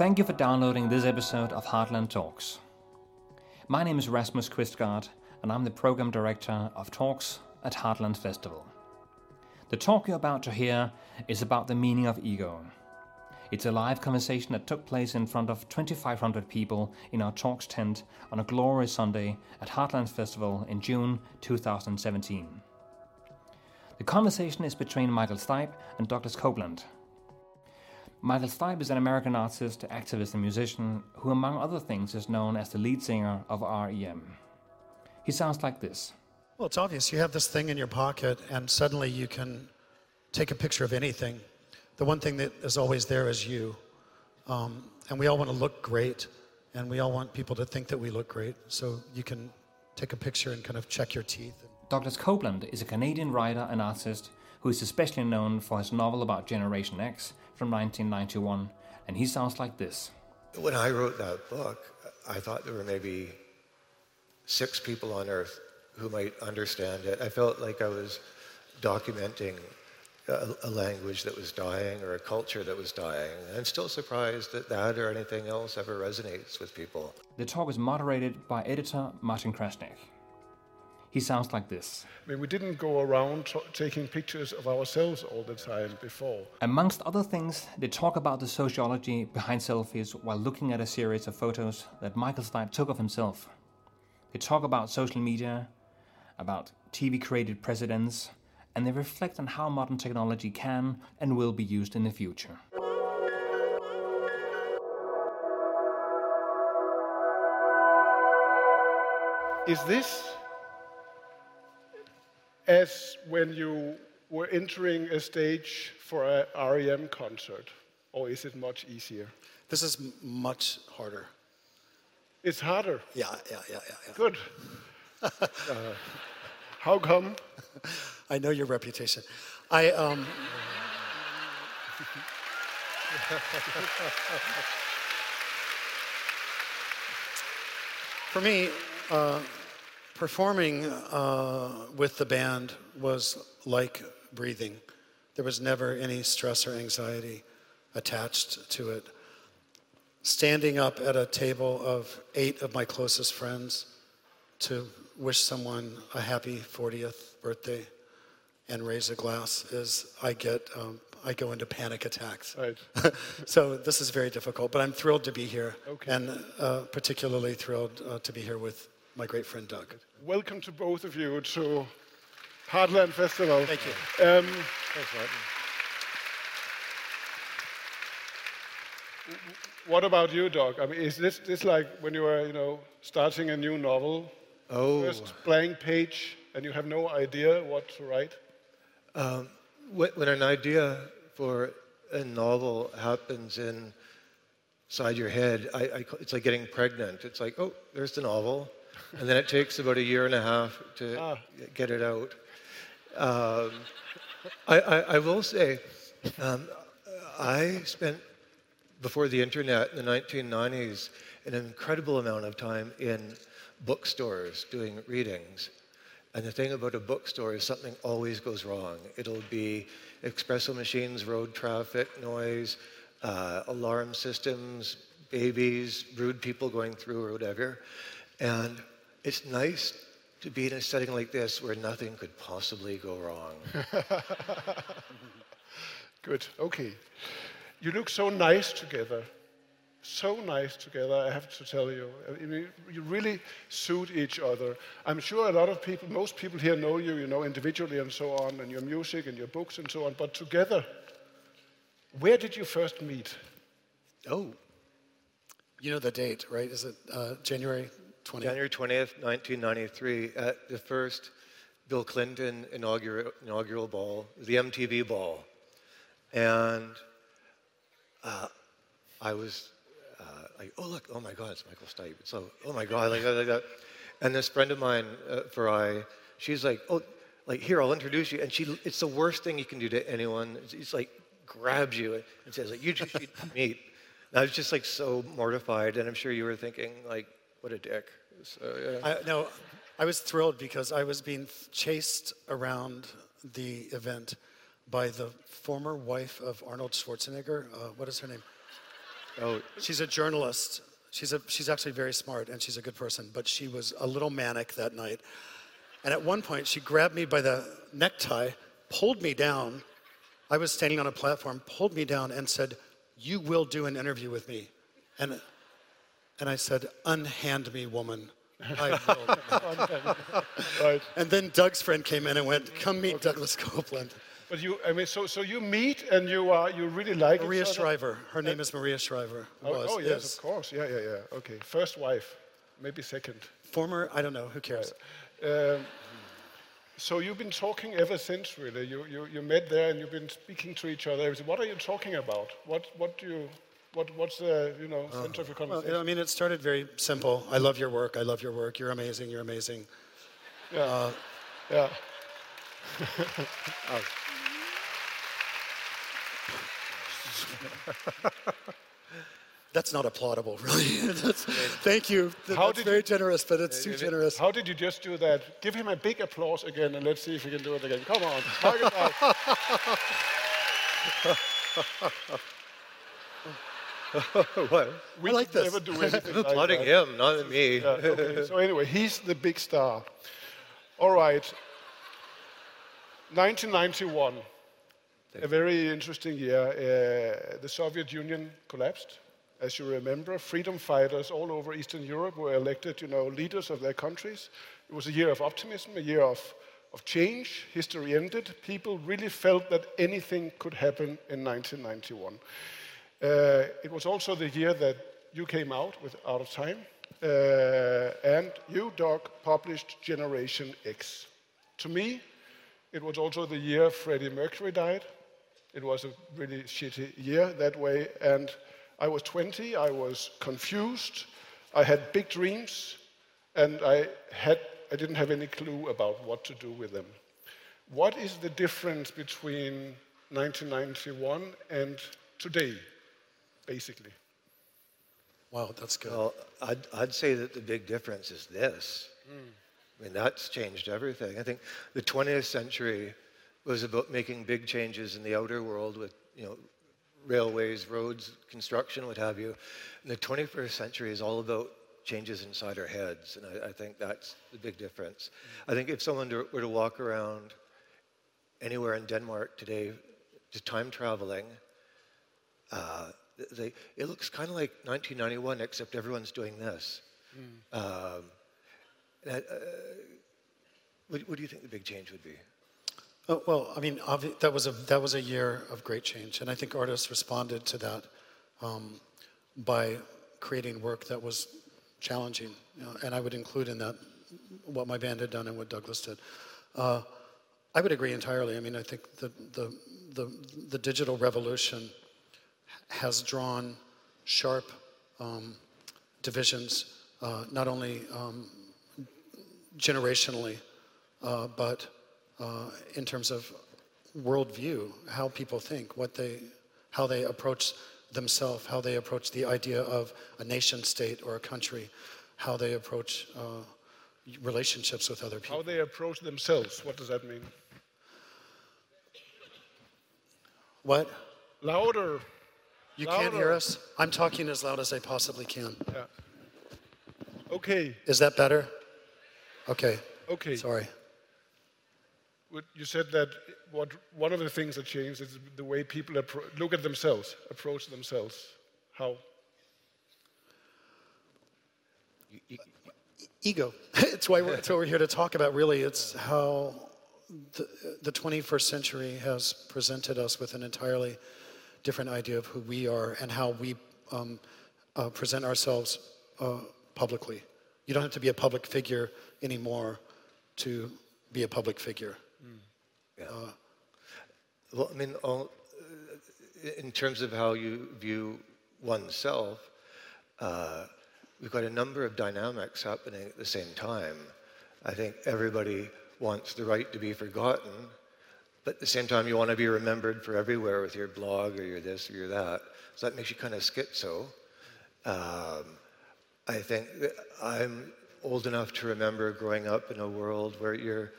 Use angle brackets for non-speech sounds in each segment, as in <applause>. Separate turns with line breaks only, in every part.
Thank you for downloading this episode of Heartland Talks. My name is Rasmus Quistgaard, and I'm the Program Director of Talks at Heartland Festival. The talk you're about to hear is about the meaning of ego. It's a live conversation that took place in front of 2,500 people in our Talks tent on a glorious Sunday at Heartland Festival in June 2017. The conversation is between Michael Stipe and Douglas Coupland. Michael Stipe is an American artist, activist, and musician who, among other things, is known as the lead singer of REM. He sounds like this.
Well, it's obvious. You have this thing in your pocket, and suddenly you can take a picture of anything. The one thing that is always there is you. Um, and we all want to look great, and we all want people to think that we look great. So you can take a picture and kind of check your teeth.
Douglas Coupland is a Canadian writer and artist who is especially known for his novel about Generation X from 1991, and he sounds like this.
When I wrote that book, I thought there were maybe six people on earth who might understand it. I felt like I was documenting a, a, language that was dying or a culture that was dying. And I'm still surprised that that or anything else ever resonates with people.
The talk was moderated by editor Martin Krasnik. He sounds like this.
I mean, we didn't go around t- taking pictures of ourselves all the time before.
Amongst other things, they talk about the sociology behind selfies while looking at a series of photos that Michael Stipe took of himself. They talk about social media, about TV created presidents, and they reflect on how modern technology can and will be used in the future.
Is this as when you were entering a stage for a REM concert, or is it much easier?
This is m- much harder.
It's harder.
Yeah, yeah, yeah, yeah. yeah.
Good. <laughs> uh, how come?
I know your reputation. I um. <laughs> For me, uh, Performing uh, with the band was like breathing. There was never any stress or anxiety attached to it. Standing up at a table of eight of my closest friends to wish someone a happy 40th birthday and raise a glass is I get um, I go into panic attacks.
Right. <laughs>
so this is very difficult, but I'm thrilled to be here,
okay.
and uh, particularly thrilled uh, to be here with my great friend Doug.
Welcome to both of you to Heartland Festival.
Thank you.
Um,
Thanks, Martin.
What about you, Doug? I mean, is this, this like when you are, you know, starting a new novel?
Oh.
First blank page, and you have no idea what to write?
Um, when an idea for a novel happens inside your head, I, I, it's like getting pregnant. It's like, oh, there's the novel and then it takes about a year and a half to ah. get it out. Um, I, I, I, will say, um, I spent before the internet in the 1990s an incredible amount of time in bookstores doing readings. And the thing about a bookstore is something always goes wrong. It'll be espresso machines, road traffic, noise, uh, alarm systems, babies, rude people going through or whatever. And it's nice to be in a setting like this where nothing could possibly go wrong. <laughs>
Good, okay. You look so nice together. So nice together, I have to tell you. I mean, you really suit each other. I'm sure a lot of people, most people here know you, you know, individually and so on, and your music and your books and so on, but together, where did you first meet?
Oh, you know the date, right? Is it uh, January
20th. January 20th, 1993, at the first Bill Clinton inaugural, inaugural ball, the MTV ball. And uh, I was uh, like, oh, look, oh my God, it's Michael Stipe. So, oh my God, like, like that. And this friend of mine, uh, I, she's like, oh, like, here, I'll introduce you. And she, it's the worst thing you can do to anyone. It's, like, grabs you and says, like, you two should meet. And I was just like so mortified. And I'm sure you were thinking, like, what a dick. So, yeah.
I, no, I was thrilled because I was being chased around the event by the former wife of Arnold Schwarzenegger. Uh, what is her name?
Oh,
She's a journalist. She's, a, she's actually very smart and she's a good person, but she was a little manic that night. And at one point, she grabbed me by the necktie, pulled me down. I was standing on a platform, pulled me down, and said, You will do an interview with me. And, and I said, Unhand me, woman. <laughs>
Right.
and then Doug's friend came in and went, Come meet Douglas Coupland.
But you, I mean, so, so you meet and you are, you really like
Maria? Shriver. Her name is Maria Shriver.
Oh,
was,
oh, yes,
is.
of course. Yeah, yeah, yeah. Okay. First wife, maybe second.
Former, I don't know, who cares?
Um, so you've been talking ever since, really. You, you, you met there and you've been speaking to each other. What are you talking about? What, what do you, what, what's the, you know, uh, center of your
Well,
conversation?
I mean, it started very simple. I love your work. I love your work. You're amazing. You're amazing.
yeah. Uh, yeah. <laughs> Oh. <laughs>
That's not applaudable, really. <laughs> That's, thank you.
How
That's
did
very
you-
generous, but it's too generous.
How did you just do that? Give him a big applause again and let's see if he can do it again. Come on. Mark it out.
what?
We
I like this.
never do <laughs> anything like
Applauding
that.
him, not me.
Yeah, okay. <laughs> So anyway, he's the big star. All right. 1991, a very interesting year. Uh, the Soviet Union collapsed. As you remember, freedom fighters all over Eastern Europe were elected, you know, leaders of their countries. It was a year of optimism, a year of, of change. History ended. People really felt that anything could happen in 1991. Uh, it was also the year that you came out with Out of Time, uh, and you, Doug, published Generation X. To me, it was also the year Freddie Mercury died. It was a really shitty year that way, and I was 20. I was confused. I had big dreams, and I had I didn't have any clue about what to do with them. What is the difference between 1991 and today, basically?
Wow, that's good.
Well, I'd, I'd say that the big difference is this. I mean, that's changed everything. I think the 20th century was about making big changes in the outer world with, you know, railways, roads, construction, what have you. And the 21st century is all about changes inside our heads, and I, I think that's the big difference. I think if someone were were to walk around anywhere in Denmark today, just time traveling, uh, they, it looks kind of like 1991, except everyone's doing this. Um, that, uh, what, what do you think the big change would be?
Oh, well, I mean, obvi- that was a that was a year of great change, and I think artists responded to that um, by creating work that was challenging, you know, and I would include in that what my band had done and what Douglas did. Uh, I would agree entirely. I mean, I think the the the, the digital revolution has drawn sharp um, divisions, uh, not only um, generationally, uh, but uh, in terms of worldview, how people think, what they, how they approach themselves, how they approach the idea of a nation state or a country, how they approach uh, relationships with other people.
How they approach themselves. What does that mean?
What?
Louder.
You can't hear us? I'm talking as loud as I possibly can.
Yeah. Okay.
Is that better? Okay.
Okay.
Sorry.
You said that what, one of the things that changed is the way people appro- look at themselves, approach themselves. How?
ego. <laughs> it's why we're, it's what we're here to talk about. Really, it's how the, the 21st century has presented us with an entirely different idea of who we are and how we um, uh, present ourselves uh, publicly. You don't have to be a public figure anymore to be a public figure. Yeah.
Well, I mean, all, uh, in terms of how you view oneself, uh, we've got a number of dynamics happening at the same time. I think everybody wants the right to be forgotten, but at the same time, you want to be remembered for everywhere with your blog or your this or your that. So that makes you kind of schizo. Um, I think I'm old enough to remember growing up in a world where you're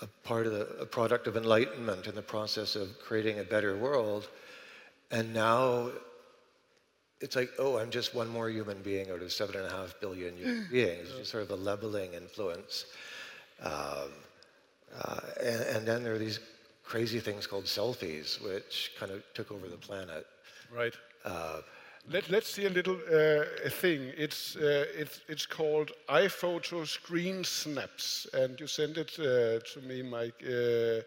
a part of the a product of enlightenment in the process of creating a better world. And now it's like, oh, I'm just one more human being out of seven and a half billion human beings. It's sort of a leveling influence. Um, uh, and, and then there are these crazy things called selfies, which kind of took over the planet.
Right. Let, let's see a little uh, thing. It's, uh, it's, it's called iPhoto Screen Snaps, and you sent it uh, to me, Mike, uh,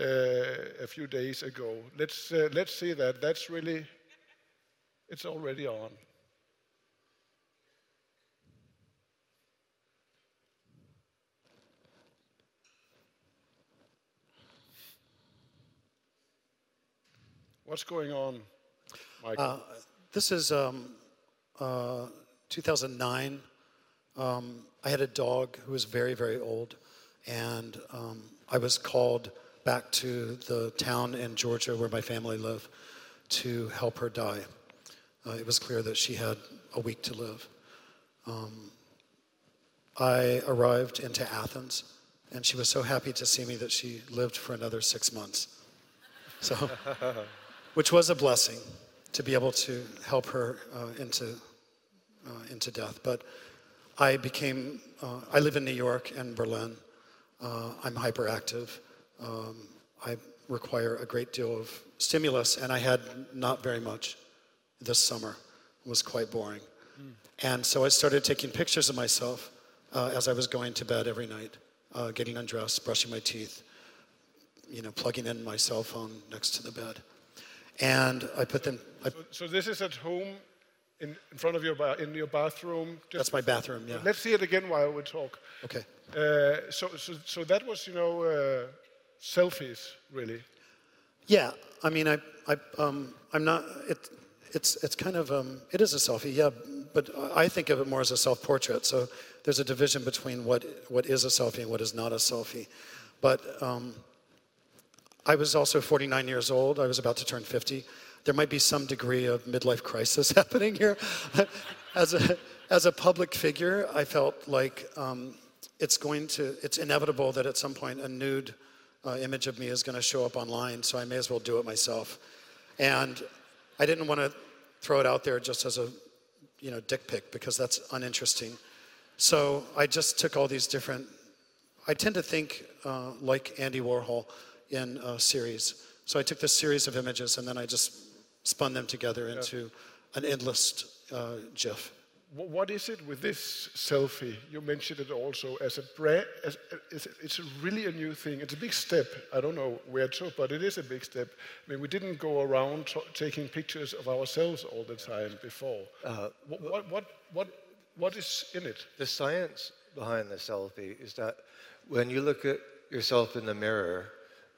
uh, a few days ago. Let's, uh, let's see that. That's really, it's already on. What's going on, Mike?
Uh, this is um, uh, 2009. Um, I had a dog who was very, very old, and um, I was called back to the town in Georgia where my family live to help her die. Uh, it was clear that she had a week to live. Um, I arrived into Athens, and she was so happy to see me that she lived for another six months. So, <laughs> which was a blessing to be able to help her uh, into, uh, into death. But I became, uh, I live in New York and Berlin. Uh, I'm hyperactive. Um, I require a great deal of stimulus, and I had not very much this summer. It was quite boring. And so I started taking pictures of myself uh, as I was going to bed every night, uh, getting undressed, brushing my teeth, you know, plugging in my cell phone next to the bed. And I put them, I,
So, so this is at home, in, in front of your ba- in your bathroom. Just
that's my bathroom, yeah.
Let's see it again while we talk.
Okay.
Uh, so, so, so that was, you know, uh, selfies, really.
Yeah, I mean, I, I, um, I'm not. It, it's, it's kind of, um, it is a selfie, yeah. But I think of it more as a self-portrait. So there's a division between what, what is a selfie and what is not a selfie. But um, I was also 49 years old. I was about to turn 50. There might be some degree of midlife crisis <laughs> happening here. <laughs> as a as a public figure, I felt like um, it's going to, it's inevitable that at some point a nude uh, image of me is going to show up online. So I may as well do it myself. And I didn't want to throw it out there just as a, you know, dick pic because that's uninteresting. So I just took all these different. I tend to think uh, like Andy Warhol in a series. So I took this series of images and then I just spun them together into an endless uh, GIF.
What is it with this selfie? You mentioned it also as a brand. As, as, it's really a new thing. It's a big step. I don't know where to, but it is a big step. I mean, we didn't go around t- taking pictures of ourselves all the time before.
Uh,
what, what, what, what, what is in it?
The science behind the selfie is that when you look at yourself in the mirror,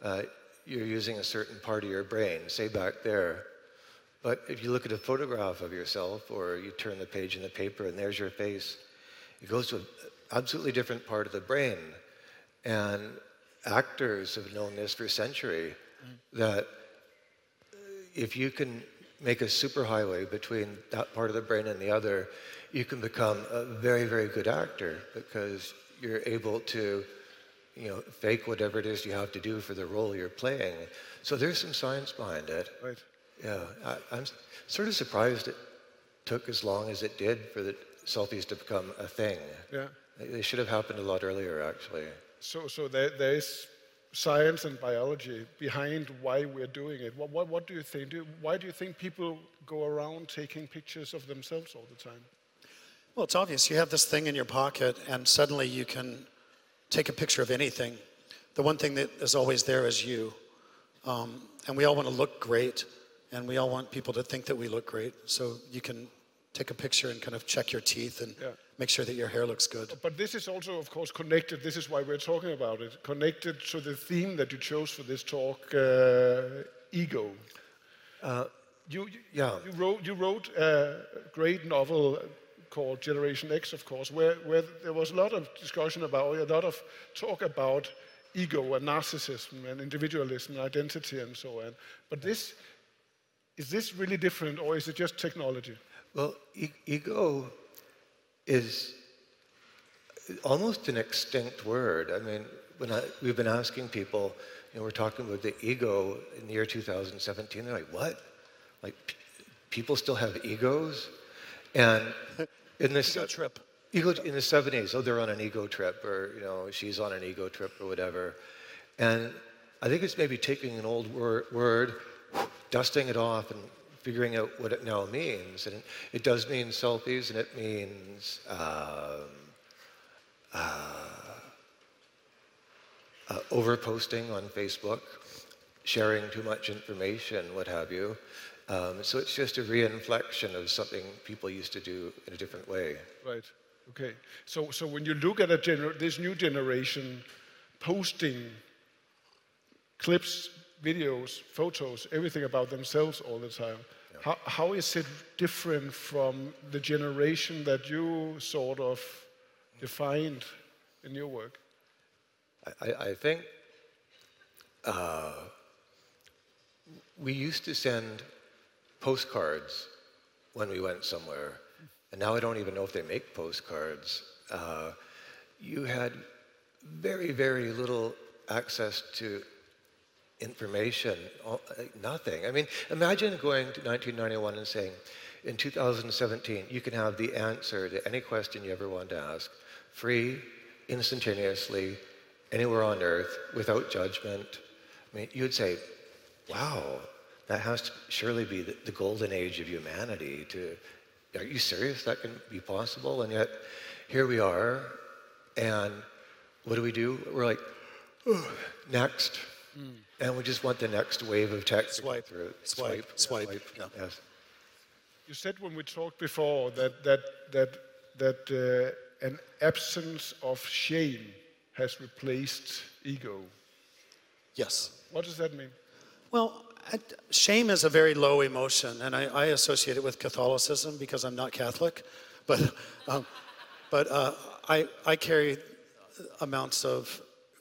uh, you're using a certain part of your brain, say back there. But if you look at a photograph of yourself or you turn the page in the paper and there's your face, it goes to an absolutely different part of the brain. And actors have known this for a century that if you can make a superhighway between that part of the brain and the other, you can become a very, very good actor because you're able to, you know, fake whatever it is you have to do for the role you're playing. So there's some science behind it.
Right.
Yeah, I, I'm sort of surprised it took as long as it did for the selfies to become a thing.
Yeah.
They- They should have happened a lot earlier, actually.
So, so there, there is science and biology behind why we're doing it. What, what, what do you think? Do, why do you think people go around taking pictures of themselves all the time?
Well, it's obvious. You have this thing in your pocket, and suddenly you can take a picture of anything. The one thing that is always there is you. Um, and we all want to look great, and we all want people to think that we look great. So you can take a picture and kind of check your teeth and
Yeah.
make sure that your hair looks good.
But this is also, of course, connected. This is why we're talking about it. Connected to the theme that you chose for this talk, uh, ego. you, you,
yeah.
you wrote you wrote a great novel called Generation X, of course, where, where there was a lot of discussion about, a lot of talk about ego and narcissism and individualism and identity and so on. But this, is this really different or is it just technology?
Well, e- ego is almost an extinct word. I mean, when I, we've been asking people, you know, we're talking about the ego in the year 2017. They're like, what? Like, p- people still have egos, and in this
Ego trip.
ego in the 70s oh they're on an ego trip or you know she's on an ego trip or whatever. And i think it's maybe taking an old word, word dusting it off and figuring out what it now means. And it does mean selfies and it means um, uh, uh, overposting on facebook sharing too much information what have you um, so it's just a reinflection of something people used to do in a different way
Right. Okay. So, so when you look at a gener- this new generation posting clips, videos, photos, everything about themselves all the time, how, how is it different from the generation that you sort of defined in your work?
I, I think uh, we used to send postcards when we went somewhere, and now I don't even know if they make postcards. Uh, you had very, very little access to information, nothing. I mean, imagine going to 1991 and saying, in 2017, you can have the answer to any question you ever want to ask, free, instantaneously, anywhere on earth, without judgment. I mean, you'd say, wow, that has to surely be the, the golden age of humanity. To, are you serious? That can be possible? And yet, here we are, and what do we do? We're like, "Oh, next. And we just want the next wave of tech to go
Swipe,
through.
swipe, swipe, yeah.
Yes.
You said when we talked before that that that that uh, an absence of shame has replaced ego.
Yes.
What does that mean?
Well, Shame is a very low emotion, and I, I associate it with Catholicism because I'm not Catholic. <laughs> But, um, but uh, I, I carry amounts of,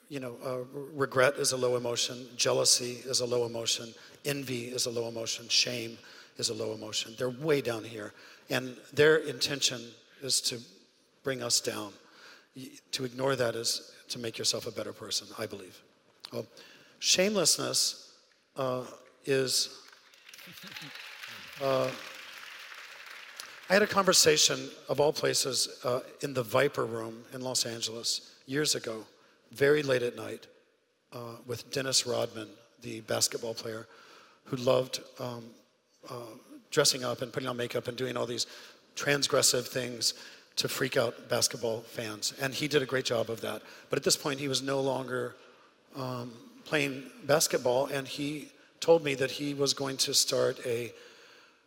you know, uh, regret is a low emotion, jealousy is a low emotion, envy is a low emotion, shame is a low emotion. They're way down here, and their intention is to bring us down. To ignore that is to make yourself a better person, I believe. Well, shamelessness uh, is. Uh, I had a conversation, of all places, uh, in the Viper Room in Los Angeles years ago, very late at night, uh, with Dennis Rodman, the basketball player, who loved um, uh, dressing up and putting on makeup and doing all these transgressive things to freak out basketball fans. And he did a great job of that. But at this point, he was no longer um, playing basketball, and he told me that he was going to start a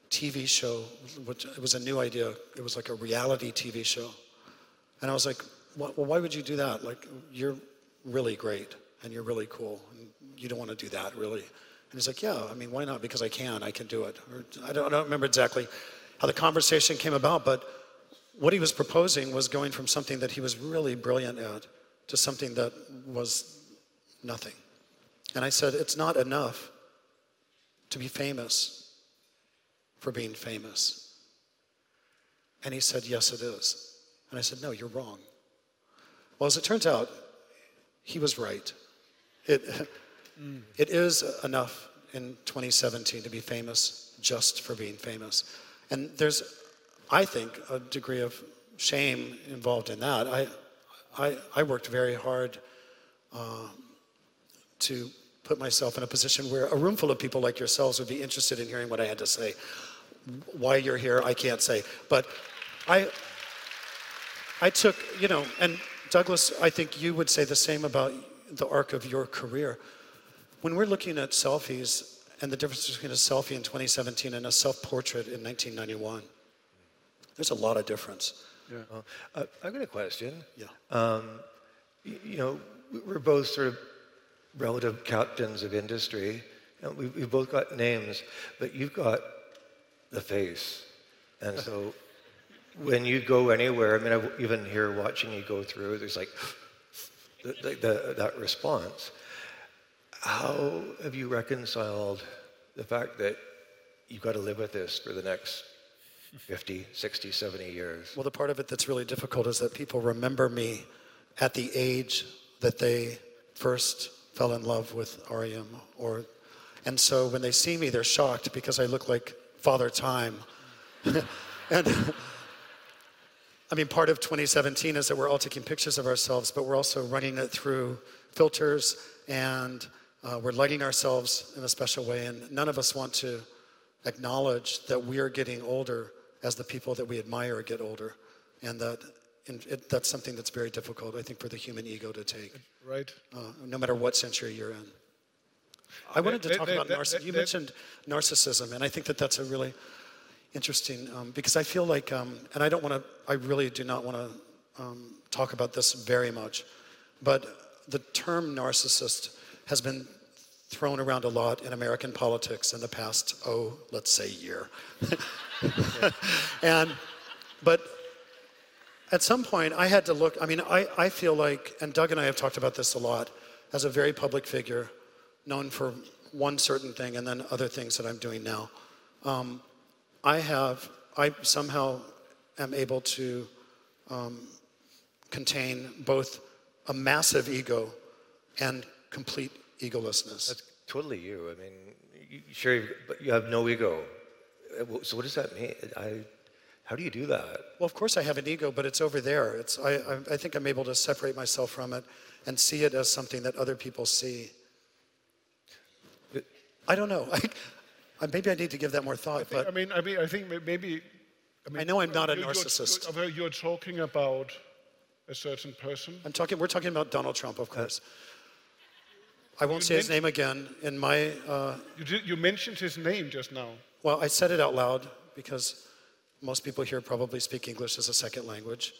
TV show, which it was a new idea. It was like a reality TV show. And I was like, well, why would you do that? Like, you're really great and you're really cool. And you don't want to do that, really. And he's like, yeah, I mean, why not? Because I can, I can do it. Or, I, don't, I don't remember exactly how the conversation came about, but what he was proposing was going from something that he was really brilliant at to something that was nothing. And I said, it's not enough to be famous for being famous. And he said, Yes, it is. And I said, No, you're wrong. Well, as it turns out, he was right. It, <laughs> it is enough in 2017 to be famous just for being famous. And there's, I think, a degree of shame involved in that. I, I, I worked very hard um, to put myself in a position where a room full of people like yourselves would be interested in hearing what I had to say. Why you're here, I can't say. But I, I took, you know, and Douglas, I think you would say the same about the arc of your career. When we're looking at selfies and the difference between a selfie in 2017 and a self portrait in 1991, there's a lot of difference.
Well, uh, I've got a question.
Yeah.
Um, you know, we're both sort of relative captains of industry. Know, we, we've both got names, but you've got the face. And so when you go anywhere, I mean, I, even here watching you go through, there's like the, the, the, that response. How have you reconciled the fact that you've got to live with this for the next 50, 60, 70 years?
Well, the part of it that's really difficult is that people remember me at the age that they first fell in love with REM, or, and so when they see me, they're shocked because I look like Father Time. <laughs> and I mean, part of 2017 is that we're all taking pictures of ourselves, but we're also running it through filters and uh, we're lighting ourselves in a special way. And none of us want to acknowledge that we are getting older as the people that we admire get older. And that and it, that's something that's very difficult, I think, for the human ego to take.
Right.
Uh, no matter what century you're in. I wanted to talk about narcissism. You mentioned narcissism, and I think that that's a really interesting um, because I feel like, um, and I don't want to, I really do not want to um, talk about this very much, but the term narcissist has been thrown around a lot in American politics in the past, oh, let's say year. <laughs> and, but at some point, I had to look. I mean, I, I feel like, and Doug and I have talked about this a lot, as a very public figure, known for one certain thing and then other things that I'm doing now. Um, I have, I somehow am able to um, contain both a massive ego and complete egolessness.
That's totally you. I mean, you, sure, but you have no ego. Uh, So what does that mean? I, how do you do that?
Well, of course, I have an ego, but it's over there. It's, I, I, I think I'm able to separate myself from it and see it as something that other people see.
But-
I don't know. <laughs> I, I, maybe I need to give that more thought,
I
but
mean, I mean, I think maybe. I, mean,
I know I'm not a
you- you're-
narcissist.
You're, you're talking about a certain person.
I'm talking, we're talking about Donald Trump, of course. I won't
You
say his name again. In my, uh,
You, did, you mentioned his name just now.
well, I said it out loud because most people here probably speak English as a second language.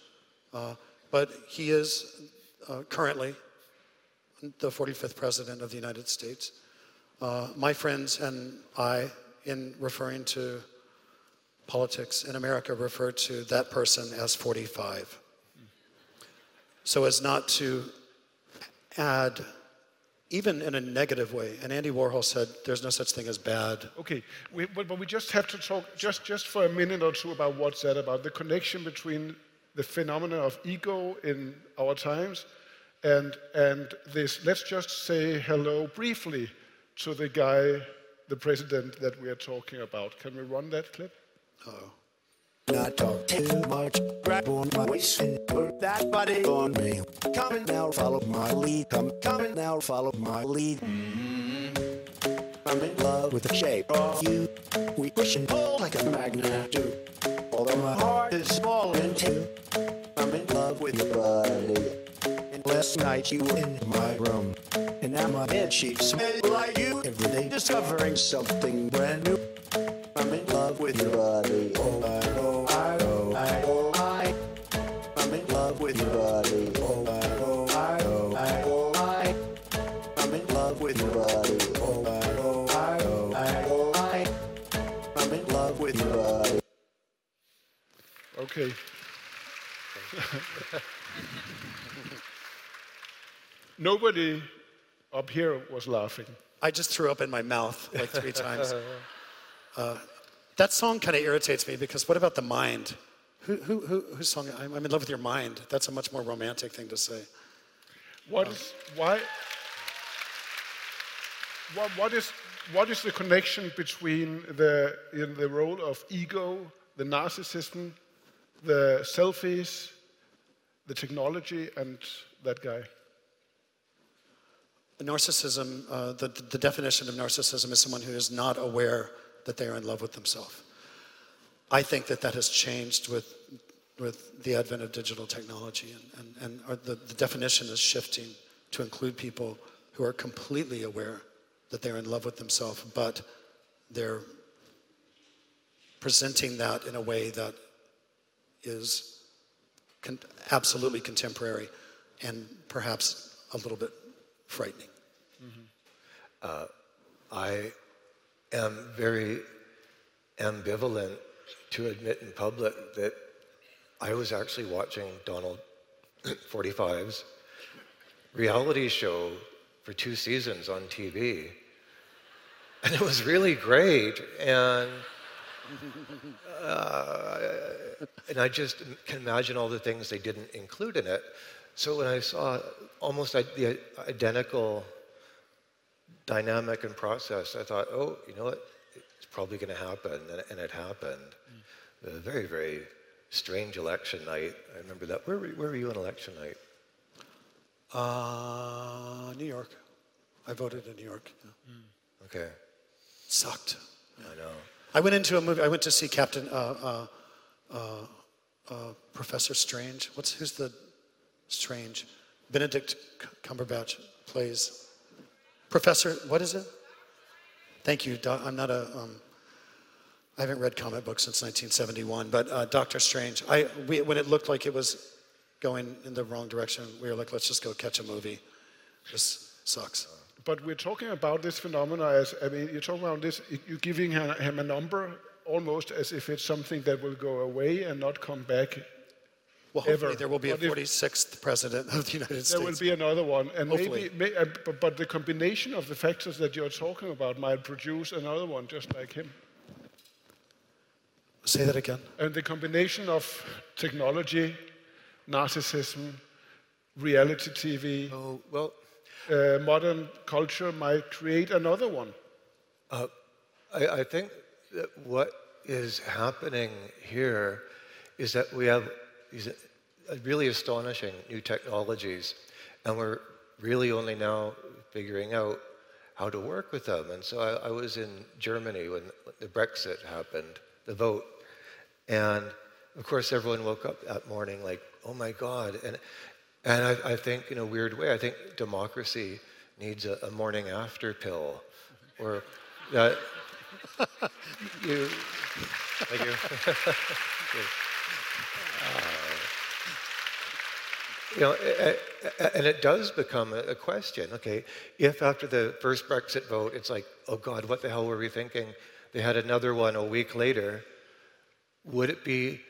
Uh, but he is uh, currently the 45th President of the United States. Uh, my friends and I, in referring to politics in America, refer to that person as 45. So as not to add, even in a negative way, and Andy Warhol said there's no such thing as bad.
Okay, we, but, but we just have to talk just, just for a minute or two about what's that about the connection between the phenomena of ego in our times and, and this. Let's just say hello briefly to the guy, the president that we are talking about. Can we run that clip?
Not talk too much, grab on my waist and put that body on me. Coming now, follow my lead. Come, coming now, follow my lead. Mm-hmm. I'm in love with the shape of you. We push and pull like a magnet do. Although my heart is small and too. I'm in love with your body. And last night you were in my room. And now my bed sheets smell like you. Every day discovering something brand new. I'm in love with your body. Oh, I, oh,
Okay. <laughs> Nobody up here was laughing.
I just threw up in my mouth like three times. Uh, that song kind of irritates me because what about the mind? Who, who, who, whose song? I'm, I'm in love with your mind. That's a much more romantic thing to say.
What is why? What, what is what is the connection between the in the role of ego, the narcissism, the selfies, the technology, and that guy?
Narcissism, uh, the, the definition of narcissism is someone who is not aware that they are in love with themselves. I think that that has changed with, with the advent of digital technology, and, and, and the, the definition is shifting to include people who are completely aware that they're in love with themselves, but they're presenting that in a way that is con- absolutely contemporary and perhaps a little bit frightening.
I am very ambivalent to admit in public that I was actually watching Donald <coughs> 45's reality show for two seasons on TV. And it was really great. And, uh, <laughs> and I just can imagine all the things they didn't include in it. So when I saw almost the identical dynamic and process, I thought, oh, you know what? it's probably going to happen, and, and it happened. A very, very strange election night. I remember that. Where were, where were you on election night?
Uh, New York. I voted in New York. yeah.
Okay,
Sucked.
I know.
I went into a movie. I went to see Captain uh, uh, uh, uh, Professor Strange. What's who's the Strange? Benedict Cumberbatch plays Professor. What is it? Thank you. I'm not a. Um, I haven't read comic books since 1971, but uh, Doctor Strange. I we, when it looked like it was going in the wrong direction, we were like, let's just go catch a movie. This sucks.
But we're talking about this phenomena as, I mean, you're talking about this, you're giving him a number almost as if it's something that will go away and not come back.
Well, hopefully
Ever.
there will be a
But if-
46th president of the United
There
States.
There will be another one. And
Hopefully.
maybe, may, uh, but, the combination of the factors that you're talking about might produce another one just like him.
Say that again.
And the combination of technology, narcissism, reality TV,
Oh, well,
uh, modern culture might create another one.
I, I think that what is happening here is that we have these uh, really astonishing new technologies, and we're really only now figuring out how to work with them. And so I, I was in Germany when the Brexit happened, the vote, and of course everyone woke up that morning like, "Oh my God!" And and I, I think in a weird way, I think democracy needs a, a morning after pill, or that you. Thank you. You know, and it does become a question. Okay, if after the first Brexit vote, it's like, oh God, what the hell were we thinking? They had another one a week later. Would it be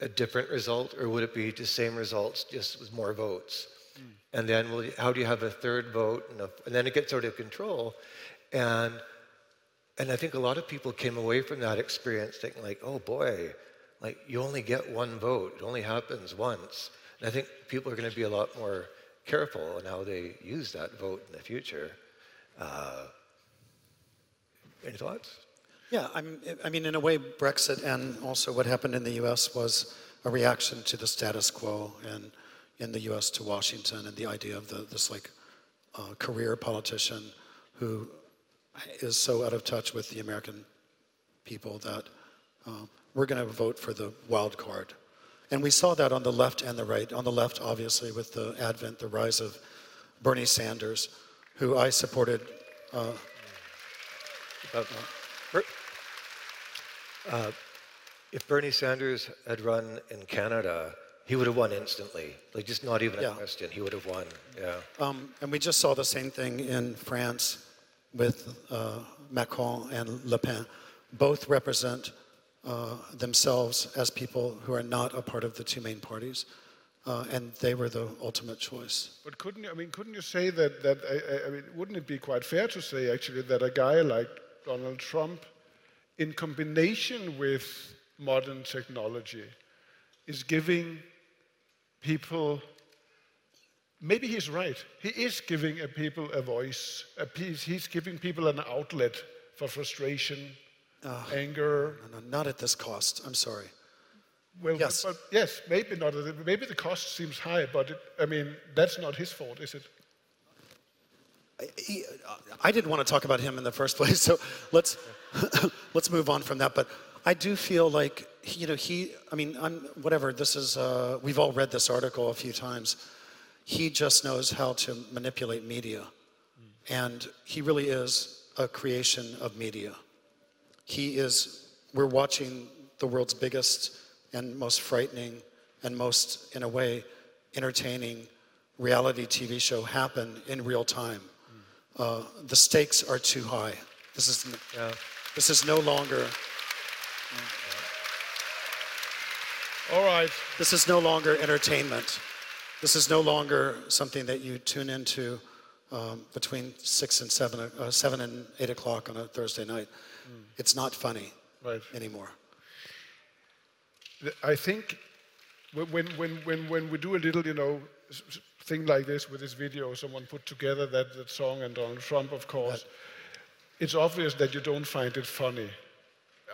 a different result, or would it be the same results, just with more votes? Hmm. And then, well, how do you have a third vote? And, a, and then it gets out of control, and and I think a lot of people came away from that experience thinking like, oh boy, like you only get one vote. It only happens once. And I think people are going to be a lot more careful in how they use that vote in the future. Uh, any thoughts?
Yeah, I'm, I mean, in a way, Brexit and also what happened in the U.S. was a reaction to the status quo and in the U.S. to Washington and the idea of the, this like uh, career politician who is so out of touch with the American people that uh, we're going to vote for the wild card. And we saw that on the left and the right. On the left, obviously, with the advent, the rise of Bernie Sanders, who I supported uh,
uh, if Bernie Sanders had run in Canada, he would have won instantly. Like, just not even a
Yeah.
question. He would have won. Yeah.
Um, and we just saw the same thing in France with uh, Macron and Le Pen. Both represent uh, themselves as people who are not a part of the two main parties, uh, and they were the ultimate choice.
But couldn't you, I mean, couldn't you say that, that I, I- mean, wouldn't it be quite fair to say actually that a guy like Donald Trump, in combination with modern technology, is giving people, maybe he's right, he is giving a people a voice, a piece, he's giving people an outlet for frustration, anger.
No, no, not at this cost. I'm sorry.
Well,
Yes.
but, yes, maybe not. Maybe the cost seems high, but it, I mean, that's not his fault, is it?
He, I didn't want to talk about him in the first <laughs> place, so let's <laughs> let's move on from that. But I do feel like you know he. I mean, I'm whatever. This is. Uh, we've all read this article a few times. He just knows how to manipulate media, and he really is a creation of media. He is. We're watching the world's biggest and most frightening and most, in a way, entertaining reality TV show happen in real time. Uh, the stakes are too high. This is,
Yeah.
this is no longer,
All right.
this is no longer entertainment. This is no longer something that you tune into um, between six and seven, uh, seven and eight o'clock on a Thursday night. It's not funny
Right.
anymore.
I think when, when, when, when, we do a little, you know, thing like this with this video, someone put together that, that song and Donald Trump, of course, it's obvious that you don't find it funny.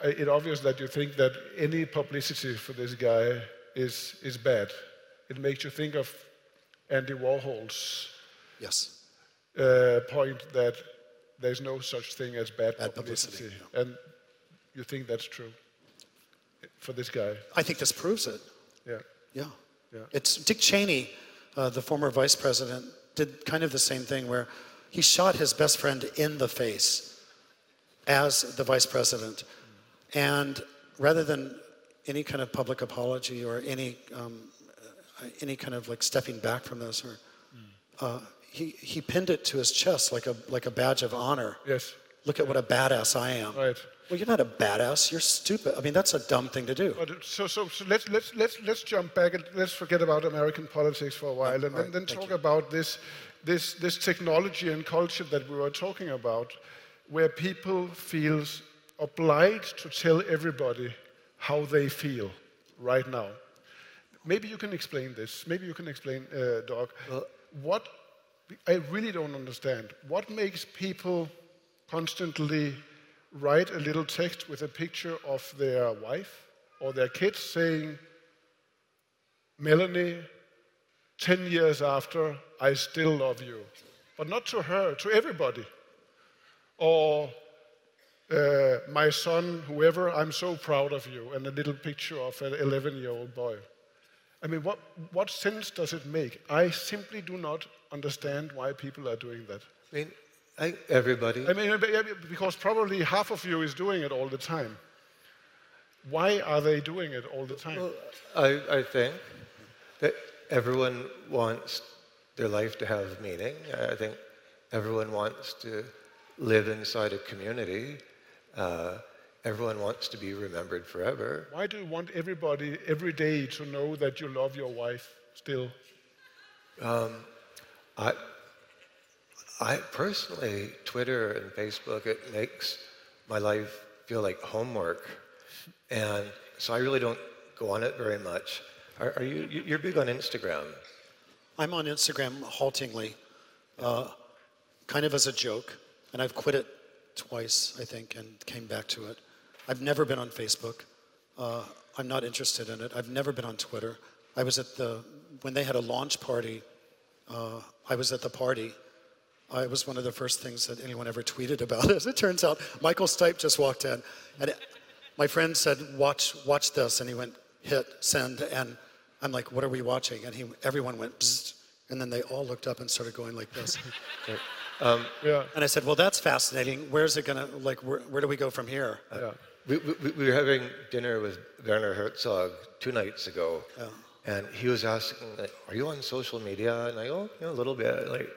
It's obvious that you think that any publicity for this guy is, is bad. It makes you think of Andy Warhol's
Yes.
uh, point that there's no such thing as bad,
Bad
publicity.
publicity,
And you think that's true for this guy?
I think this proves it.
Yeah.
Yeah.
Yeah.
It's Dick Cheney, uh, the former vice president, did kind of the same thing where he shot his best friend in the face as the vice president. And rather than any kind of public apology or any, um, any kind of like stepping back from those, or, uh, he, he pinned it to his chest like a, like a badge of honor.
Yes.
Look at what a badass I am.
Right.
Well, you're not a badass. You're stupid. I mean, that's a dumb thing to do.
But uh, so, so, so let's, let's, let's, let's jump back and let's forget about American politics for a while and then,
right,
then
thank
talk
you.
about this, this, this technology and culture that we were talking about, where people feel obliged to tell everybody how they feel right now. Maybe you can explain this. Maybe you can explain, uh, Doug. what I really don't understand. What makes people constantly write a little text with a picture of their wife or their kids saying, Melanie, 10 years after, I still love you. But not to her, to everybody. Or uh, my son, whoever, I'm so proud of you, and a little picture of an 11 year old boy. I mean, what, what sense does it make? I simply do not understand why people are doing that.
I mean, I, everybody.
I mean, because probably half of you is doing it all the time. Why are they doing it all the time?
Well, I, I think that everyone wants their life to have meaning. I think everyone wants to live inside a community. Uh, everyone wants to be remembered forever.
Why do you want everybody every day to know that you love your wife still?
I, I personally, Twitter and Facebook, it makes my life feel like homework. And so I really don't go on it very much. Are, are you, you- you're big on Instagram?
I'm on Instagram haltingly, uh, kind of as a joke, and I've quit it twice, I think, and came back to it. I've never been on Facebook. Uh, I'm not interested in it. I've never been on Twitter. I was at the when they had a launch party. Uh, I was at the party. I was one of the first things that anyone ever tweeted about. <laughs> As it turns out, Michael Stipe just walked in, and it- my friend said, "Watch, watch this," and he went hit send, and I'm like, "What are we watching?" And he, everyone went, Bzzzt, and then they all looked up and started going like this. <laughs>
Yeah.
And I said, "Well, that's fascinating. Where's it gonna like? Where, where do we go from here?"
Yeah.
We, we, we were having dinner with Werner Herzog two nights ago, and he was asking, like, "Are you on social media?" And I go, "Yeah, a little bit." Like,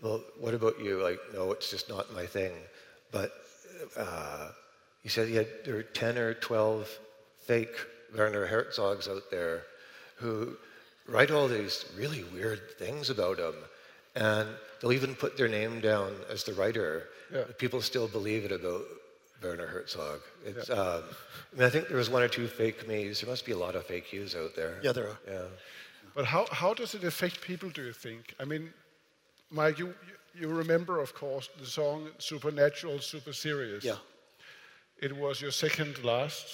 well, what about you? Like, no, it's just not my thing. But uh, he said he had there were ten or twelve fake Werner Herzogs out there who write all these really weird things about him, and they'll even put their name down as the writer.
Yeah.
People still believe it about Werner Herzog. It's, um, I mean, I think there was one or two fake me's. There must be a lot of fake yous out there.
Yeah, there are.
Yeah.
But how, how does it affect people, do you think? I mean, Mike, you, you you remember, of course, the song Supernatural, Super Serious.
Yeah,
It was your second last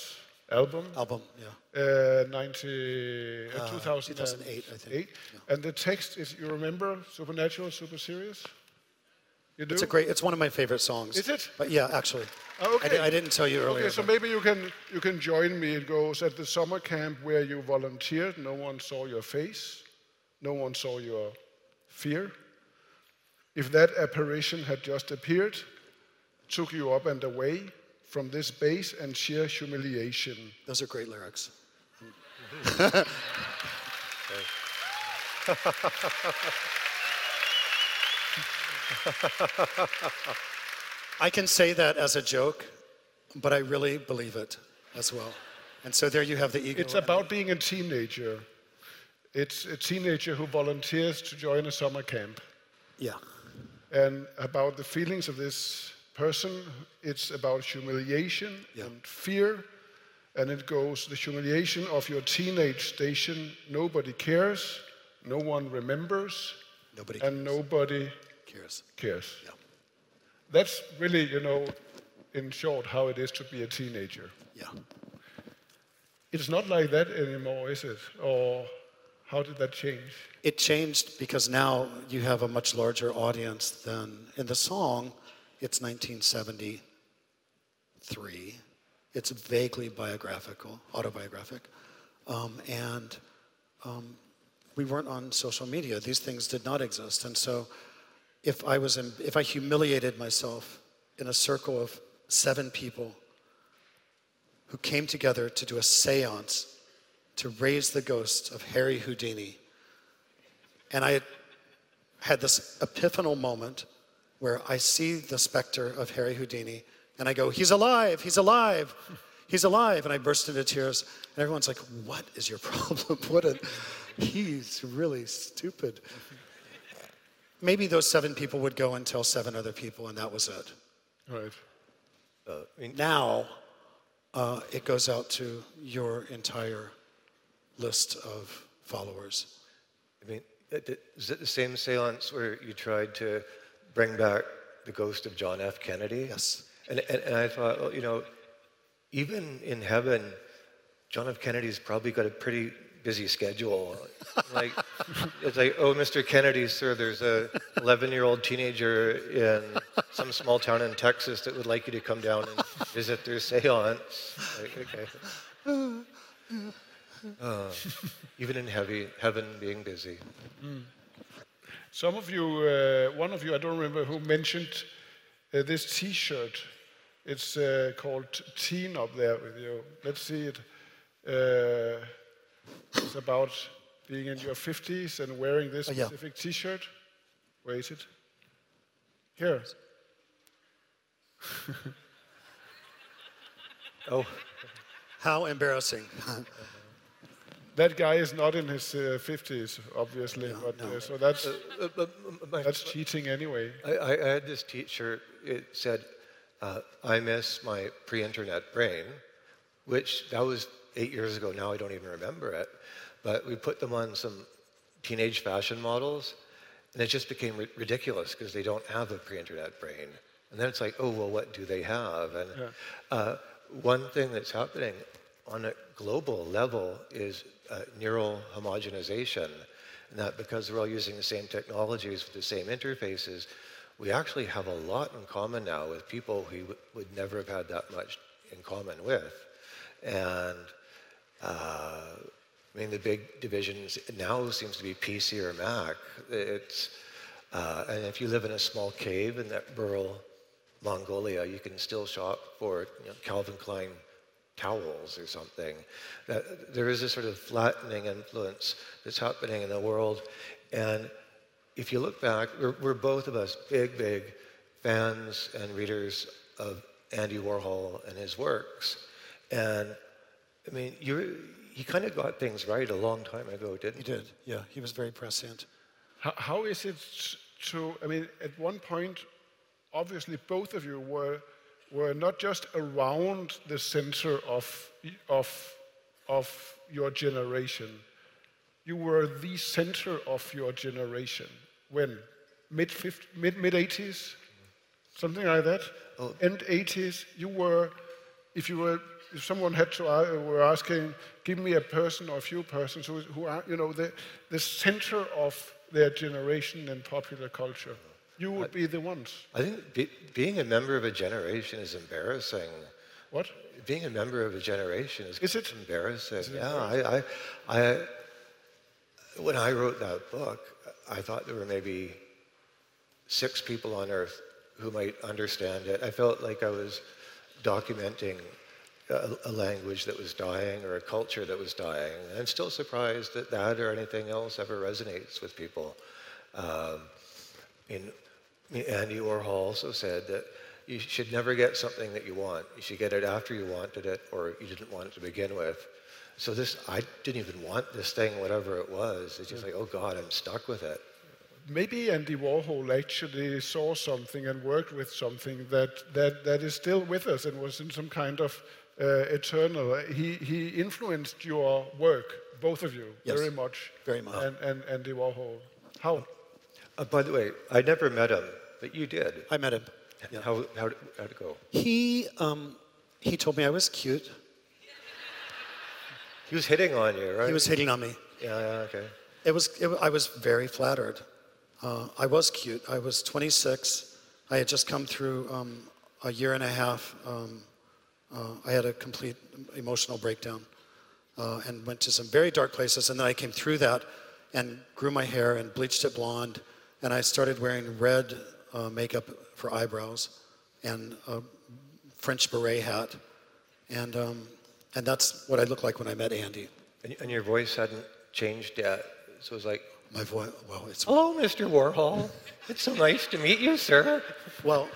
album.
album. Yeah,
Uh, 90, uh, 2008,
2008, I think.
Eight. And the text is, you remember Supernatural, Super Serious? You do?
it's a great. It's one of my favorite songs.
Is it?
But yeah, actually.
Oh, okay.
I, di- I didn't tell you earlier.
Okay, so
but-
maybe you can you can join me. It goes at the summer camp where you volunteered. No one saw your face. No one saw your fear. If that apparition had just appeared, took you up and away from this base and sheer humiliation,
Those are great lyrics. <laughs> <laughs> <laughs> <laughs> I can say that as a joke, but I really believe it as well. And so there you have the ego.
it's about being a teenager. It's a teenager who volunteers to join a summer camp.
yeah,
and about the feelings of this person. It's about humiliation
Yeah.
and fear. And it goes the humiliation of your teenage station. Nobody cares, no one remembers,
nobody
and nobody
cares. Yeah.
That's really, you know, in short, how it is to be a teenager.
Yeah.
It's not like that anymore, is it? Or how did that change?
It changed because now you have a much larger audience than in the song. It's 1973. It's vaguely biographical, autobiographic, um, and um, we weren't on social media. These things did not exist, and so if I was in, if I humiliated myself in a circle of seven people who came together to do a séance to raise the ghost of Harry Houdini. And I had this epiphanal moment where I see the specter of Harry Houdini and I go, He's alive, he's alive, he's alive. And I burst into tears. And everyone's like, What is your <laughs> problem? what a, he's really stupid. Maybe those seven people would go and tell seven other people, and that was it.
Right.
Uh, I mean,
Now, uh, it goes out to your entire list of followers.
I mean, it- it- is it the same seance where you tried to bring back the ghost of John F. Kennedy?
Yes.
And, and, and I thought, well, you know, even in heaven, John F. Kennedy's probably got a pretty busy schedule. like, <laughs> it's like, oh, Mr. Kennedy, sir, there's a 11-year-old teenager in some small town in Texas that would like you to come down and visit their seance. Like, okay. <laughs> Uh, even in heavy heaven being busy.
Some of you, uh, one of you, I don't remember who mentioned uh, this T-shirt. It's uh, called Teen up there with you. Let's see it. Uh, it's about being in your 50s and wearing this
Oh, yeah.
specific T-shirt. Where is it? Here. <laughs>
Oh,
How embarrassing. <laughs>
That guy is not in his uh, 50s, obviously, but
no.
Uh, so that's
uh, but my,
that's cheating anyway.
I, I I had this T-shirt. It said, uh, "I miss my pre-internet brain," which that was eight years ago. Now I don't even remember it. But we put them on some teenage fashion models, and it just became ri- ridiculous because they don't have a pre-internet brain. And then it's like, oh well, what do they have? And uh, one thing that's happening on a global level is uh, neural homogenization. And that because we're all using the same technologies with the same interfaces, we actually have a lot in common now with people who w- would never have had that much in common with. And uh, I mean, the big divisions now seems to be PC or Mac. It's, uh, and if you live in a small cave in that rural Mongolia, you can still shop for you know, Calvin Klein towels or something. That there is a sort of flattening influence that's happening in the world. And if you look back, we're, we're both of us big, big fans and readers of Andy Warhol and his works. And I mean, you he kind of got things right a long time ago, didn't
He did, yeah. He was very prescient.
How, how is it to, I mean, at one point, obviously both of you were, were not just around the center of, of, of your generation, you were the center of your generation. When? Mid, 50, mid, mid 80s? Something like that? Oh. End 80s? You were, if you were, if someone had to, uh, were asking, give me a person or a few persons who, who are, you know, the, the center of their generation in popular culture, you would be the ones.
I think be, being a member of a generation is embarrassing.
What?
Being a member of a generation is,
Is it?
embarrassing. yeah, I, I, I, when I wrote that book, I thought there were maybe six people on earth who might understand it. I felt like I was documenting a, language that was dying or a culture that was dying. I'm still surprised that that or anything else ever resonates with people. Um, I mean, I mean, Andy Warhol also said that you should never get something that you want. You should get it after you wanted it or you didn't want it to begin with. So this, I didn't even want this thing, whatever it was. It's just like, oh God, I'm stuck with it.
Maybe Andy Warhol actually saw something and worked with something that, that, that is still with us and was in some kind of eternal. He, he influenced your work, both of you,
Yes.
very much.
Very much.
And, and Andy Warhol. How?
Uh, by the way, I never met him, but you did.
I met him.
How, how, how'd it go?
He, um, he told me I was cute
He was hitting on you, right?
He was hitting on me.
Yeah, yeah, okay.
It was, it, I was very flattered. Uh, I was cute. I was 26. I had just come through um, a year and a half. Um, uh, I had a complete emotional breakdown uh, and went to some very dark places. And then I came through that and grew my hair and bleached it blonde. And I started wearing red uh, makeup for eyebrows and a French beret hat. And, um, and that's what I looked like when I met Andy.
And, and your voice hadn't changed yet. So it was like,
My voice, well, it's
hello, Mr. Warhol. It's so nice to meet you, sir.
Well,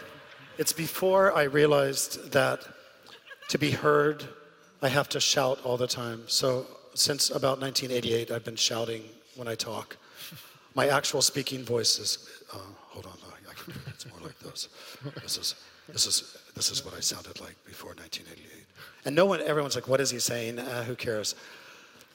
it's before I realized that to be heard, I have to shout all the time. So since about 1988, I've been shouting when I talk. My actual speaking voice is, uh, hold on, I, can. It's more like this. This is, this is, this is what I sounded like before 1988. And no one, everyone's like, what is he saying? Uh, who cares?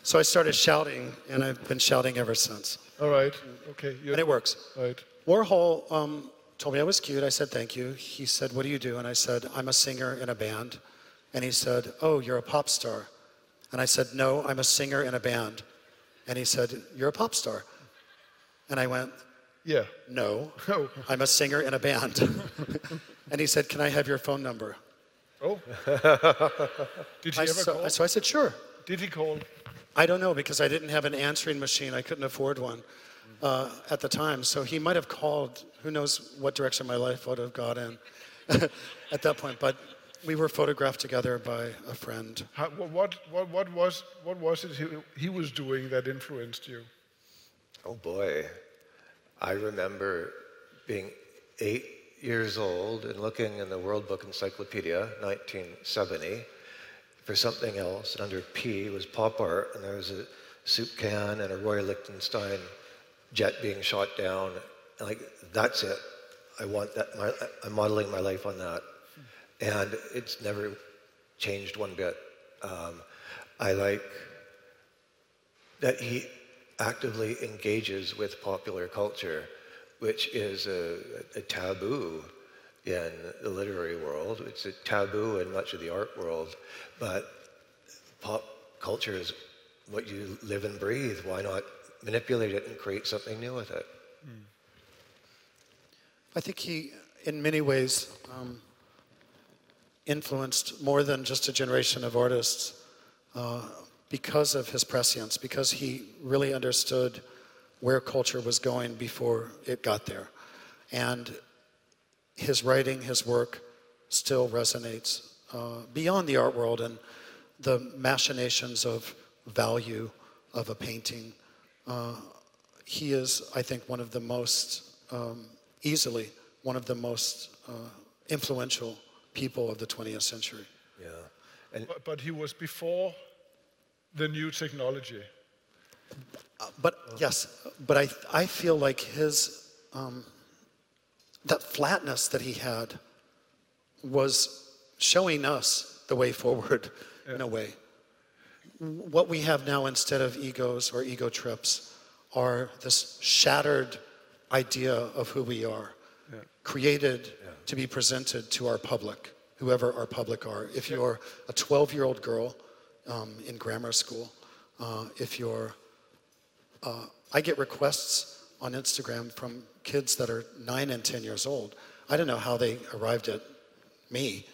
So I started shouting, and I've been shouting ever since.
All right. Okay. you-
And it works.
Right.
Warhol um, told me I was cute. I said, thank you. He said, what do you do? And I said, I'm a singer in a band. And he said, oh, you're a pop star. And I said, no, I'm a singer in a band. And he said, you're a pop star. And I went,
Yeah.
no, <laughs>
Oh.
I'm a singer in a band. <laughs> and he said, can I have your phone number?
Oh. <laughs> Did he
I,
ever
so,
call?
so I said, sure.
Did he call?
I don't know because I didn't have an answering machine. I couldn't afford one uh, at the time. So he might have called. Who knows what direction my life would have gone in at that point. But we were photographed together by a friend.
How, what, what, what, was, what was it he, he was doing that influenced you?
Oh boy. I remember being eight years old and looking in the World Book Encyclopedia, 1970, for something else. And under P was pop art, and there was a soup can and a Roy Lichtenstein jet being shot down. And like, that's it. I want that. My, I'm modeling my life on that. And it's never changed one bit. Um, I like that he actively engages with popular culture, which is a, a taboo in the literary world. It's a taboo in much of the art world, but pop culture is what you live and breathe. Why not manipulate it and create something new with it?
I think he, in many ways, um, influenced more than just a generation of artists uh, because of his prescience, because he really understood where culture was going before it got there. And his writing, his work, still resonates uh, beyond the art world and the machinations of value of a painting. Uh, he is, I think, one of the most, um, easily, one of the most uh, influential people of the 20th century.
Yeah. And
But, but he was before the new technology.
But yes, but I, I feel like his, um, that flatness that he had was showing us the way forward in a way. What we have now instead of egos or ego trips are this shattered idea of who we are, created to be presented to our public, whoever our public are. If you're a 12 year old girl um, in grammar school, uh, if you're uh, I get requests on Instagram from kids that are nine and 10 years old. I don't know how they arrived at me,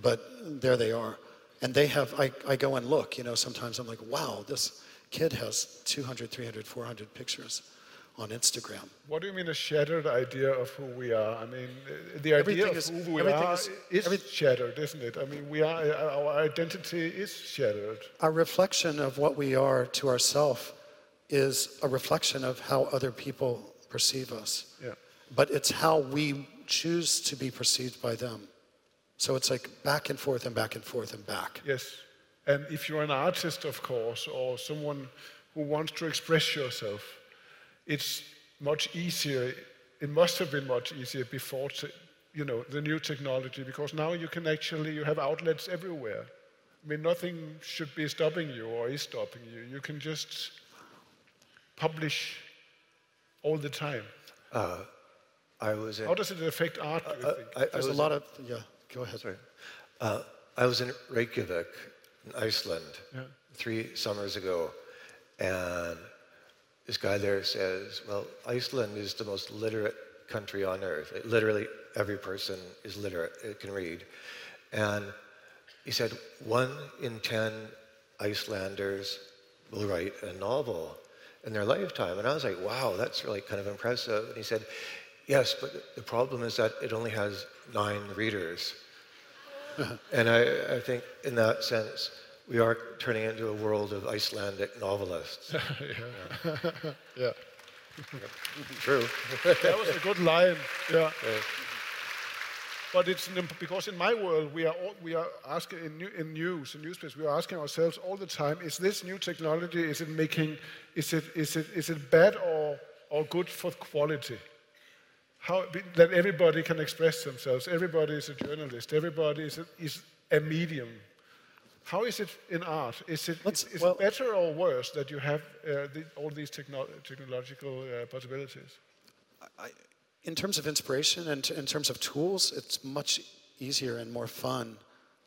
but there they are. And they have, I, I go and look, you know, sometimes I'm like, wow, this kid has 200, 300, 400 pictures on Instagram.
What do you mean a shattered idea of who we are? I mean, the idea
Everything
of
is-
who we are
is-
is,
every-
shattered, isn't it? I mean, we are, our identity is shattered.
Our reflection of what we are to ourselves is a reflection of how other people perceive us.
Yeah.
But it's how we choose to be perceived by them. So it's like back and forth and back and forth and back.
Yes. And if you're an artist, of course, or someone who wants to express yourself, it's much easier. It must have been much easier before, te- you know, the new technology, because now you can actually you have outlets everywhere. I mean, nothing should be stopping you or is stopping you. You can just publish all the time.
I was in,
How does it affect art? Do you think?
I, I
There's a
was
lot of, yeah, go ahead.
Sorry. Uh, I was in Reykjavik in Iceland three summers ago, and this guy there says, "Well, Iceland is the most literate country on earth. literally, every person is literate; it can read." And he said, one in ten Icelanders will write a novel in their lifetime. And I was like, wow, that's really kind of impressive. And he said, yes, but the problem is that it only has nine readers. <laughs> and I, I think in that sense, we are turning into a world of Icelandic novelists. <laughs>
yeah. yeah.
True.
that was a good line. Yeah. yeah. But it's because in my world we are all, we are asking in, new, in news in newspapers we are asking ourselves all the time: Is this new technology? Is it making? Is it is it is it bad or or good for quality? How that everybody can express themselves. Everybody is a journalist. Everybody is a, is a medium. How is it in art? Is it, is, is well, it better or worse that you have uh, the, all these techno technological uh, possibilities?
I, in terms of inspiration and in terms of tools, it's much easier and more fun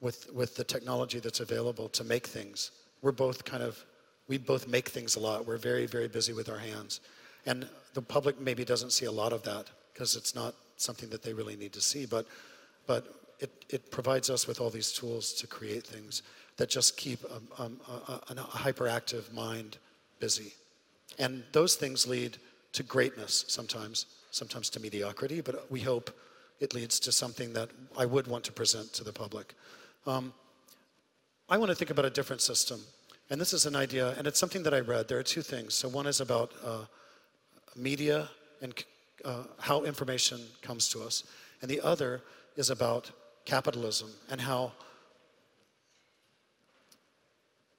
with, with the technology that's available to make things. We're both kind of, we both make things a lot. We're very, very busy with our hands. And the public maybe doesn't see a lot of that because it's not something that they really need to see. But, but it, it provides us with all these tools to create things that just keep a, a, a, a hyperactive mind busy. And those things lead to greatness sometimes sometimes to mediocrity, but we hope it leads to something that I would want to present to the public. Um, I want to think about a different system. And this is an idea, and it's something that I read. There are two things. So, one is about uh, media and uh, how information comes to us, and the other is about capitalism and how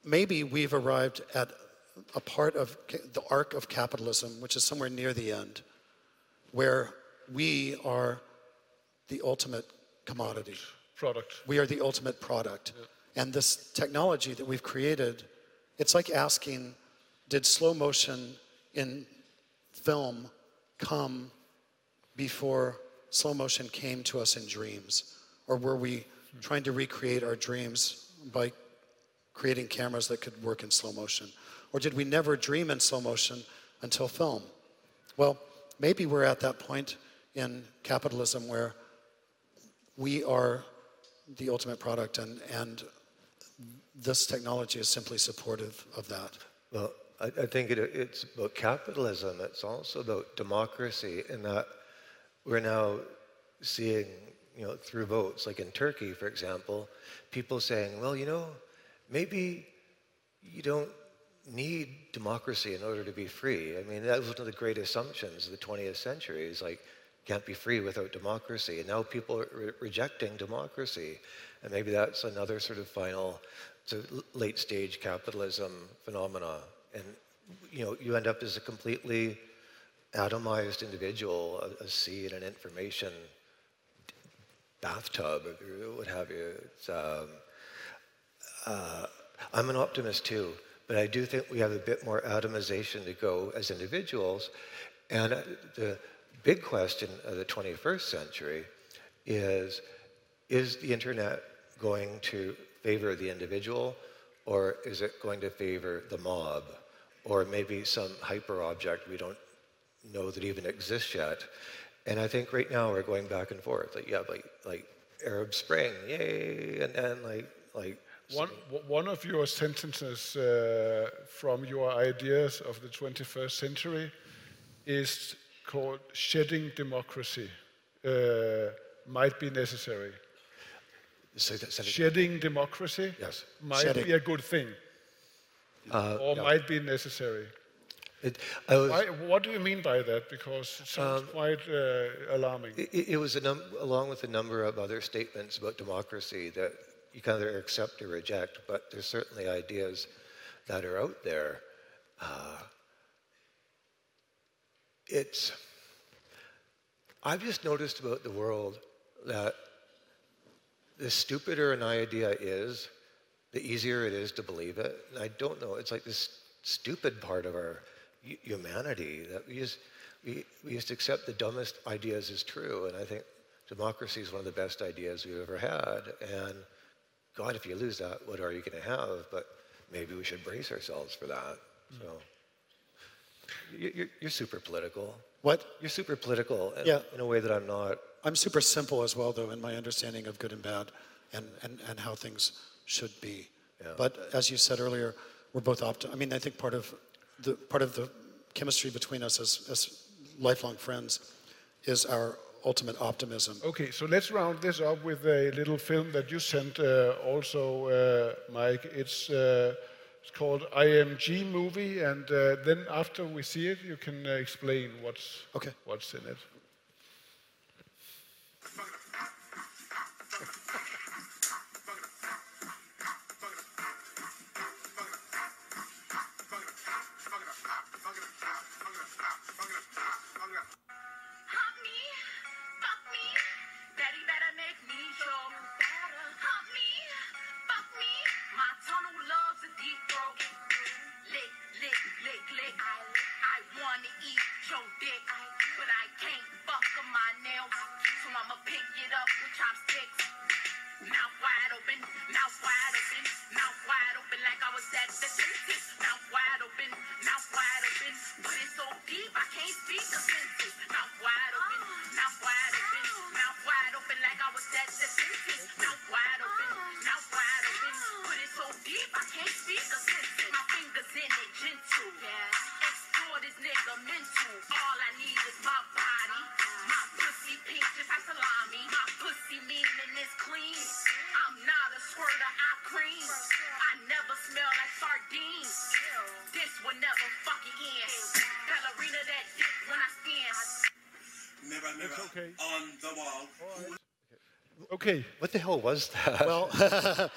maybe we've arrived at a part of the arc of capitalism, which is somewhere near the end where we are the ultimate commodity.
Product.
We are the ultimate product. Yeah. And this technology that we've created, it's like asking, did slow motion in film come before slow motion came to us in dreams? Or were we hmm. trying to recreate our dreams by creating cameras that could work in slow motion? Or did we never dream in slow motion until film? Well, maybe we're at that point in capitalism where we are the ultimate product and, and this technology is simply supportive of that.
Well, I, I think it, it's about capitalism. It's also about democracy in that we're now seeing, you know, through votes, like in Turkey, for example, people saying, well, you know, maybe you don't need democracy in order to be free. I mean, that was one of the great assumptions of the 20th century is like, can't be free without democracy. And now people are re- rejecting democracy. And maybe that's another sort of final late stage capitalism phenomena. And, you know, you end up as a completely atomized individual, a, a seed and information bathtub, or what have you. Um, uh, I'm an optimist too. But I do think we have a bit more atomization to go as individuals. And uh, the big question of the 21st century is is the internet going to favor the individual or is it going to favor the mob or maybe some hyper object we don't know that even exists yet? And I think right now we're going back and forth. Like, yeah, like, like Arab Spring, yay, and then like, like
one, one of your sentences uh, from your ideas of the 21st century is called shedding democracy uh, might be necessary.
So that, so
shedding democracy
yes.
might shedding. be a good thing uh, or no. might be necessary. It, was, Why, what do you mean by that? Because it sounds um, quite uh, alarming.
It, it was num- along with a number of other statements about democracy that you can either accept or reject, but there's certainly ideas that are out there. Uh, it's, I've just noticed about the world that the stupider an idea is, the easier it is to believe it. And I don't know, it's like this stupid part of our humanity that we just, we, we just accept the dumbest ideas as true. And I think democracy is one of the best ideas we've ever had. And God, if you lose that, what are you going to have? But maybe we should brace ourselves for that. Hmm. So you- you're, you're super political.
What?
You're super political in,
Yeah.
in a way that I'm not.
I'm super simple as well, though, in my understanding of good and bad and, and, and how things should be.
Yeah.
But as you said earlier, we're both opt. I mean, I think part of the part of the chemistry between us as, as lifelong friends is our ultimate optimism.
Okay, so let's round this up with a little film that you sent uh, also, uh, Mike. It's, uh, it's called IMG Movie, and uh, then after we see it, you can uh, explain what's,
Okay.
what's in it. Okay,
What the hell was that?
Well, <laughs> <laughs>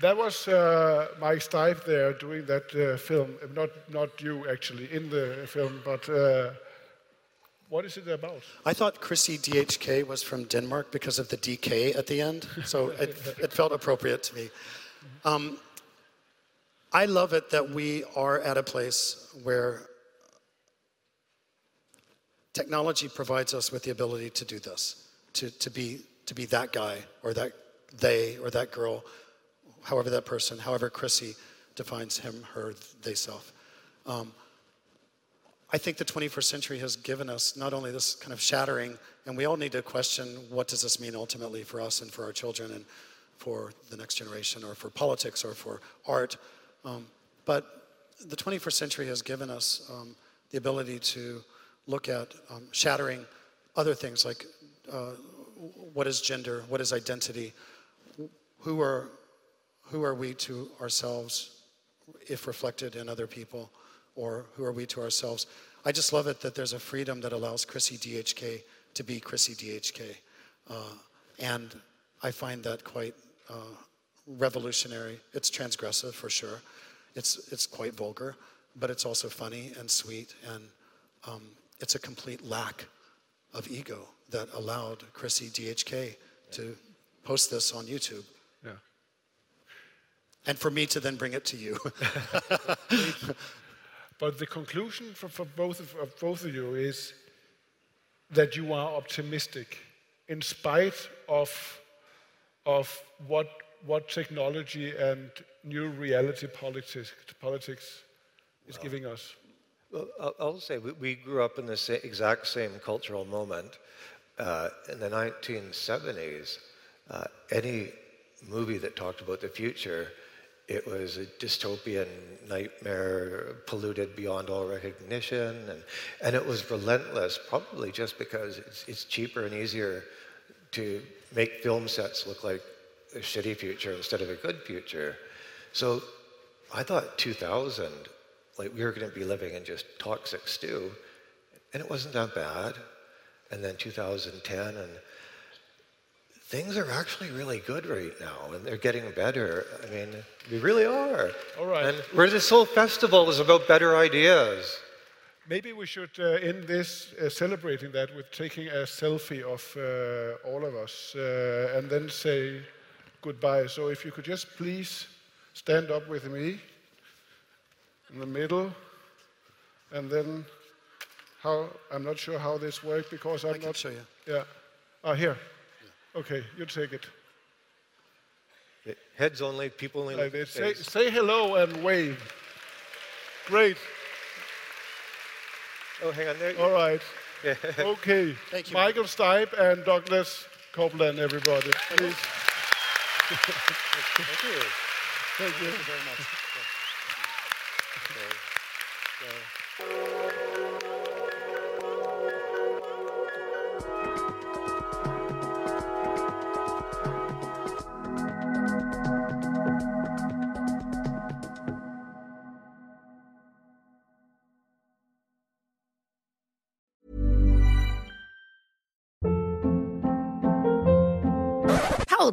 that was uh, Mike Stipe there doing that uh, film. Not, not you actually in the film, but uh, what is it about?
I thought Chrissy DHK was from Denmark because of the DK at the end, so it, <laughs> it felt appropriate to me. Um, I love it that we are at a place where technology provides us with the ability to do this, to, to, be, to be that guy or that they or that girl, however that person, however Chrissy defines him, her, they self. I think the 21st century has given us not only this kind of shattering, and we all need to question what does this mean ultimately for us and for our children and for the next generation or for politics or for art. Um, but the 21st century has given us um, the ability to look at um, shattering other things like uh, what is gender, what is identity, who are, who are we to ourselves if reflected in other people, or who are we to ourselves. I just love it that there's a freedom that allows Chrissy DHK to be Chrissy DHK. Uh, and I find that quite uh, revolutionary. It's transgressive for sure. It's, it's quite vulgar, but it's also funny and sweet. And um, it's a complete lack of ego that allowed Chrissy DHK to post this on YouTube.
Yeah.
And for me to then bring it to you. <laughs>
But the conclusion for, for both of, of both of you is that you are optimistic in spite of, of what, what technology and new reality politics, politics is giving us.
I'll, say we, grew up in the exact same cultural moment. Uh, in the 1970s, uh, any movie that talked about the future, it was a dystopian nightmare, polluted beyond all recognition, and, and it was relentless, probably just because it's, it's cheaper and easier to make film sets look like a shitty future instead of a good future. So I thought 2000, like we were going to be living in just toxic stew, and it wasn't that bad. And then 2010, and things are actually really good right now, and they're getting better. I mean, we really are.
All right.
And where this whole festival is about better ideas.
Maybe we should uh, end this uh, celebrating that with taking a selfie of uh, all of us uh, and then say goodbye. So if you could just please stand up with me in the middle and then how I'm not sure how this works because I'm
I can
not
show you.
Yeah. Ah, here. Okay, you take it.
Heads only, people only.
Like this. Say, say hello and wave. Great.
Oh, hang on there.
All right. <laughs> Okay.
Thank you.
Michael Stipe and Douglas Coupland, everybody. Please. <laughs>
Thank you.
Thank you.
very much.